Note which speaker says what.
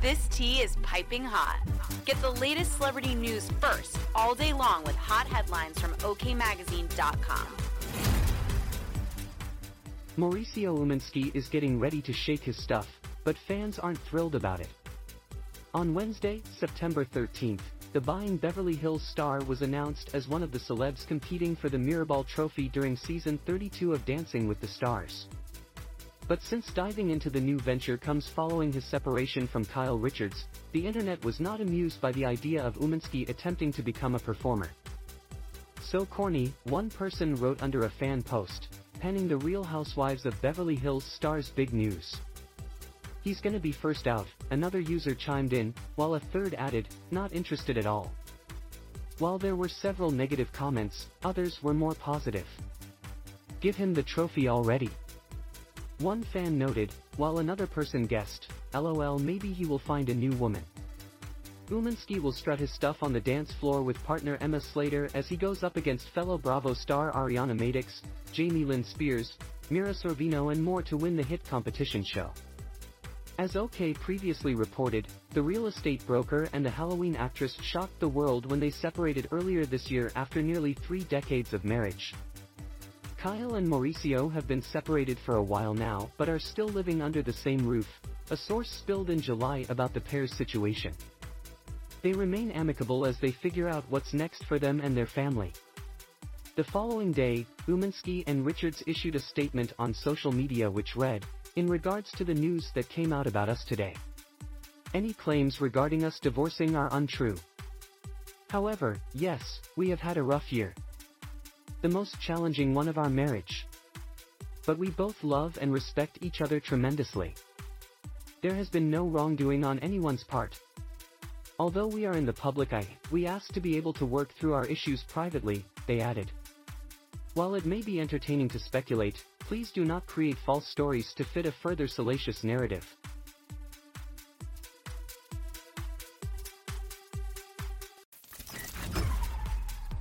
Speaker 1: This tea is piping hot. Get the latest celebrity news first all day long with hot headlines from OKMagazine.com.
Speaker 2: Mauricio Umansky is getting ready to shake his stuff, but fans aren't thrilled about it. On Wednesday, September 13th, the buying Beverly Hills star was announced as one of the celebs competing for the Mirrorball Trophy during season 32 of Dancing with the Stars. But since diving into the new venture comes following his separation from Kyle Richards, the internet was not amused by the idea of Umansky attempting to become a performer. So corny, one person wrote under a fan post, penning the Real Housewives of Beverly Hills star's big news. He's gonna be first out, another user chimed in, while a third added, not interested at all. While there were several negative comments, others were more positive. Give him the trophy already. One fan noted, while another person guessed, lol maybe he will find a new woman. Umansky will strut his stuff on the dance floor with partner Emma Slater as he goes up against fellow Bravo star Ariana Madix, Jamie Lynn Spears, Mira Sorvino and more to win the hit competition show. As OK previously reported, the real estate broker and the Halloween actress shocked the world when they separated earlier this year after nearly three decades of marriage. Kyle and Mauricio have been separated for a while now but are still living under the same roof, a source spilled in July about the pair's situation. They remain amicable as they figure out what's next for them and their family. The following day, Umansky and Richards issued a statement on social media which read, in regards to the news that came out about us today. Any claims regarding us divorcing are untrue. However, yes, we have had a rough year. The most challenging one of our marriage. But we both love and respect each other tremendously. There has been no wrongdoing on anyone's part. Although we are in the public eye, we ask to be able to work through our issues privately, they added. While it may be entertaining to speculate, please do not create false stories to fit a further salacious narrative.